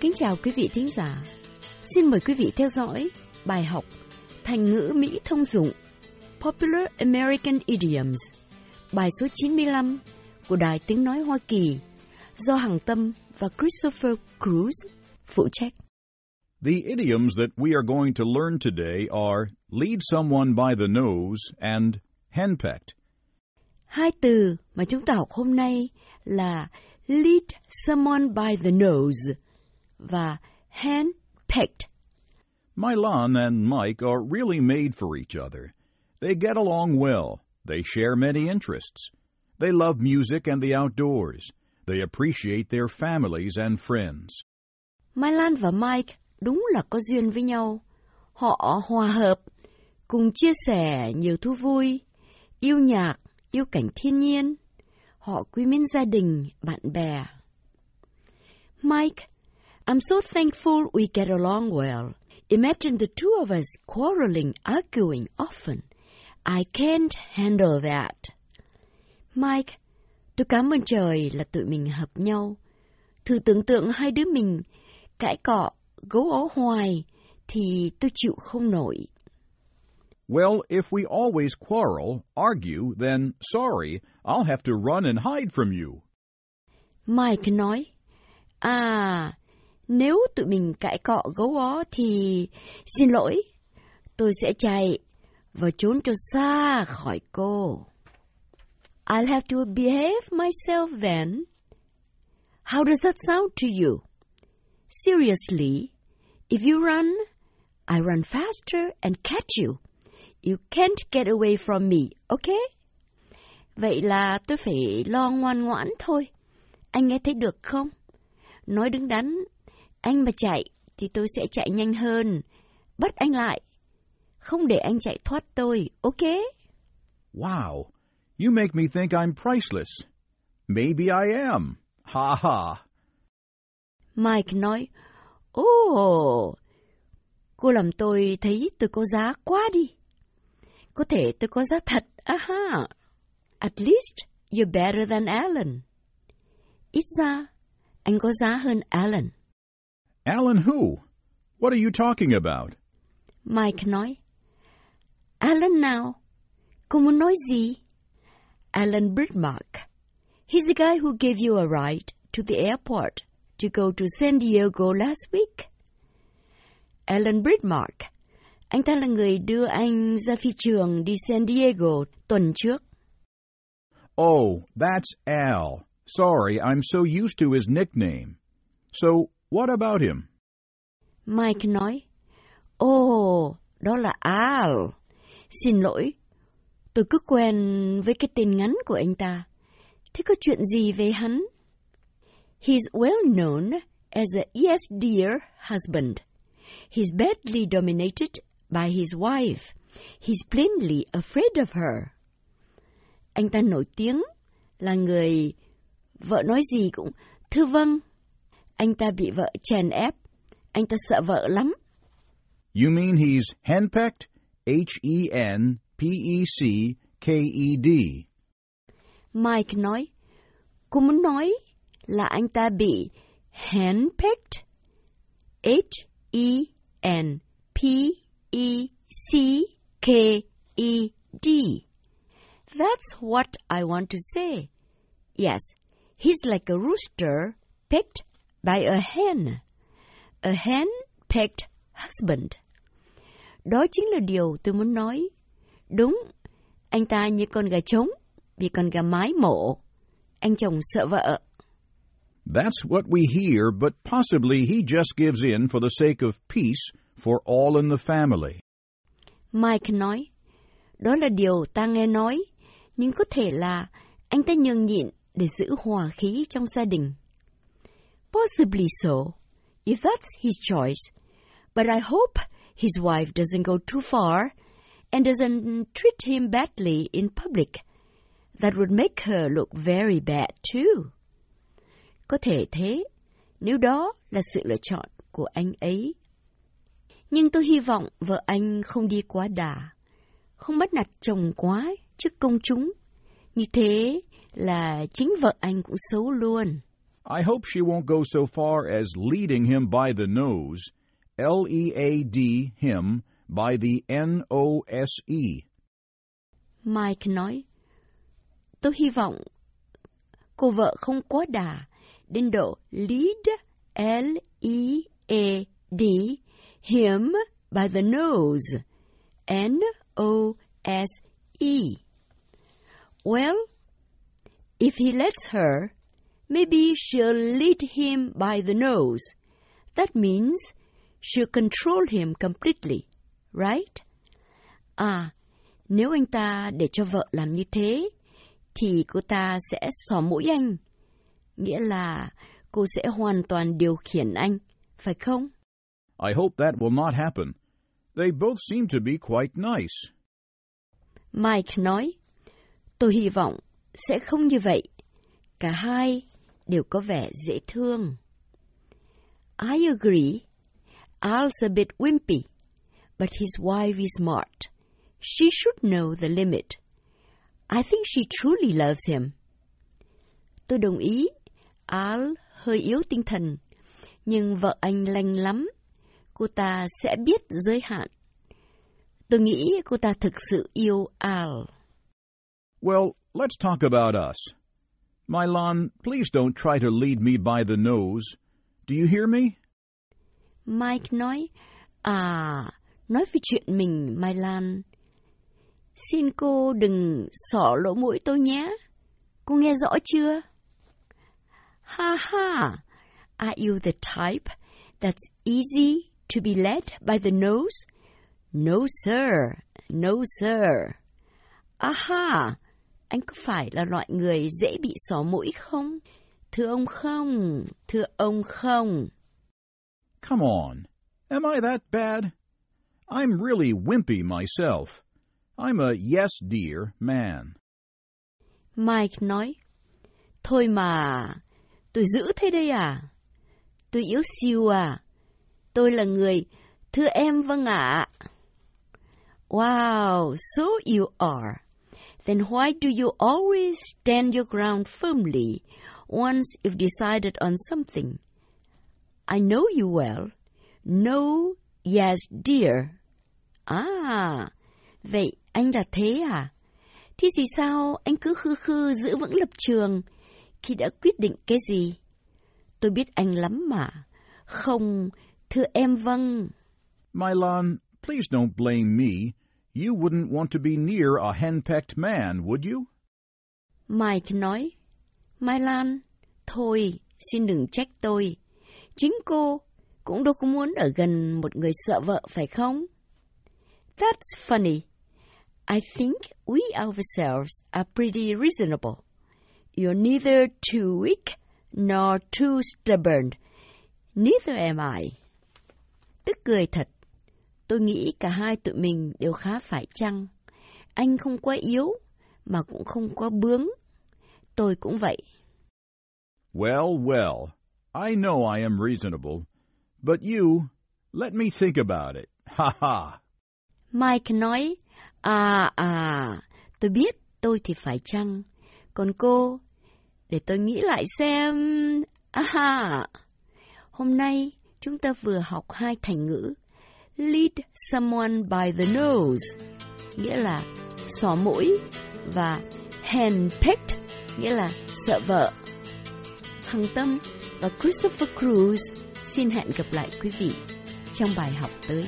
Kính chào quý vị thính giả. Xin mời quý vị theo dõi bài học Thành ngữ Mỹ thông dụng Popular American Idioms bài số 95 của Đài Tiếng Nói Hoa Kỳ do Hằng Tâm và Christopher Cruz phụ trách. The idioms that we are going to learn today are lead someone by the nose and henpecked. Hai từ mà chúng ta học hôm nay là lead someone by the nose và handpicked. Milan and Mike are really made for each other. They get along well. They share many interests. They love music and the outdoors. They appreciate their families and friends. Mai Lan và Mike đúng là có duyên với nhau. Họ hòa hợp, cùng chia sẻ nhiều thú vui, yêu nhạc, yêu cảnh thiên nhiên. Họ quý mến gia đình, bạn bè. Mike, I'm so thankful we get along well. Imagine the two of us quarreling, arguing often. I can't handle that. Mike, tôi cảm ơn trời là tụi mình hợp nhau. Thử tưởng tượng hai đứa mình cãi cọ, gấu ó hoài, thì tôi chịu không nổi. Well, if we always quarrel, argue, then sorry, I'll have to run and hide from you. Mike nói, À, nếu tụi mình cãi cọ gấu ó thì xin lỗi, tôi sẽ chạy và trốn cho xa khỏi cô. I'll have to behave myself then. How does that sound to you? Seriously, if you run, I run faster and catch you. You can't get away from me, okay? Vậy là tôi phải lo ngoan ngoãn thôi. Anh nghe thấy được không? Nói đứng đắn, anh mà chạy thì tôi sẽ chạy nhanh hơn. Bắt anh lại. Không để anh chạy thoát tôi, ok? Wow, you make me think I'm priceless. Maybe I am. Ha ha. Mike nói, Ồ, oh, cô làm tôi thấy tôi có giá quá đi. Có thể tôi có giá thật, aha. At least you're better than Alan. Ít ra, anh có giá hơn Alan. Alan who? What are you talking about? Mike nói, Alan nào? Cô muốn nói gì? Alan Bridmark. He's the guy who gave you a ride to the airport to go to San Diego last week. Alan Bridmark. Anh ta là người đưa anh ra phi trường đi San Diego tuần trước. Oh, that's Al. Sorry, I'm so used to his nickname. So, what about him? Mike nói, Ồ, oh, đó là Al. Xin lỗi, tôi cứ quen với cái tên ngắn của anh ta. Thế có chuyện gì về hắn? He's well known as a yes dear husband. He's badly dominated by his wife. He's plainly afraid of her. Anh ta nổi tiếng là người vợ nói gì cũng thưa vâng. Anh ta bị vợ chèn ép. Anh ta sợ vợ lắm. You mean he's henpecked? H-E-N-P-E-C-K-E-D. Mike nói, cô muốn nói là anh ta bị handpicked? H-E-N-P-E-C-K-E-D. That's what I want to say. Yes, he's like a rooster picked by a hen. A hen-picked husband. Đó chính là điều tôi muốn nói. Đúng, anh ta như con gà trống bị con gà mái mổ. Anh chồng sợ vợ. That's what we hear, but possibly he just gives in for the sake of peace for all in the family. Mike nói, đó là điều ta nghe nói, nhưng có thể là anh ta nhường nhịn để giữ hòa khí trong gia đình. Possibly so, if that's his choice. But I hope his wife doesn't go too far and doesn't treat him badly in public. That would make her look very bad too. Có thể thế, nếu đó là sự lựa chọn của anh ấy. Nhưng tôi hy vọng vợ anh không đi quá đà, không bắt nạt chồng quá trước công chúng. Như thế là chính vợ anh cũng xấu luôn. I hope she won't go so far as leading him by the nose, L E A D him, by the N O S E. Mike nói, tôi hy vọng cô vợ không quá đà đến độ lead, L-E-A-D, him by the nose, N-O-S-E. Well, if he lets her, maybe she'll lead him by the nose. That means she'll control him completely, right? À, nếu anh ta để cho vợ làm như thế, thì cô ta sẽ xỏ mũi anh. Nghĩa là cô sẽ hoàn toàn điều khiển anh, phải không? I hope that will not happen. They both seem to be quite nice. Mike nói, tôi hy vọng sẽ không như vậy. Cả hai đều có vẻ dễ thương. I agree. Al's a bit wimpy, but his wife is smart. She should know the limit. I think she truly loves him. Tôi đồng ý. Al hơi yếu tinh thần, nhưng vợ anh lành lắm. Cô ta sẽ biết giới hạn. Tôi nghĩ cô ta thực sự yêu Al. Well, let's talk about us. Milan, please don't try to lead me by the nose. Do you hear me? Mike nói, à, nói về chuyện mình, Mai Lan. Xin cô đừng xỏ lỗ mũi tôi nhé. Cô nghe rõ chưa? Ha ha! Are you the type that's easy to be led by the nose? No sir, no sir. Aha! Anh có phải là loại người dễ bị xỏ mũi không? Thưa ông không, thưa ông không. Come on. Am I that bad? I'm really wimpy myself. I'm a yes dear man. Mike nói, Thôi mà, tôi giữ thế đây à? Tôi yếu siêu à? Tôi là người, thưa em vâng ạ. Wow, so you are. Then why do you always stand your ground firmly once you've decided on something? I know you well. No, yes, dear. À, vậy anh là thế à? Thì gì sao anh cứ khư khư giữ vững lập trường khi đã quyết định cái gì? Tôi biết anh lắm mà. Không, thưa em vâng. Milan, please don't blame me. You wouldn't want to be near a henpecked man, would you? Mike nói, Mai Lan, thôi, xin đừng trách tôi. Chính cô cũng đâu có muốn ở gần một người sợ vợ phải không? That's funny. I think we ourselves are pretty reasonable. You're neither too weak nor too stubborn. Neither am I. Tức cười thật. Tôi nghĩ cả hai tụi mình đều khá phải chăng. Anh không quá yếu, mà cũng không quá bướng. Tôi cũng vậy. Well, well, I know I am reasonable. But you, let me think about it. Ha ha! Mike nói, à à, tôi biết tôi thì phải chăng. Còn cô, để tôi nghĩ lại xem. À ha! Hôm nay chúng ta vừa học hai thành ngữ. Lead someone by the nose, nghĩa là xỏ mũi, và handpicked, nghĩa là sợ vợ. Hằng Tâm và Christopher Cruz xin hẹn gặp lại quý vị trong bài học tới.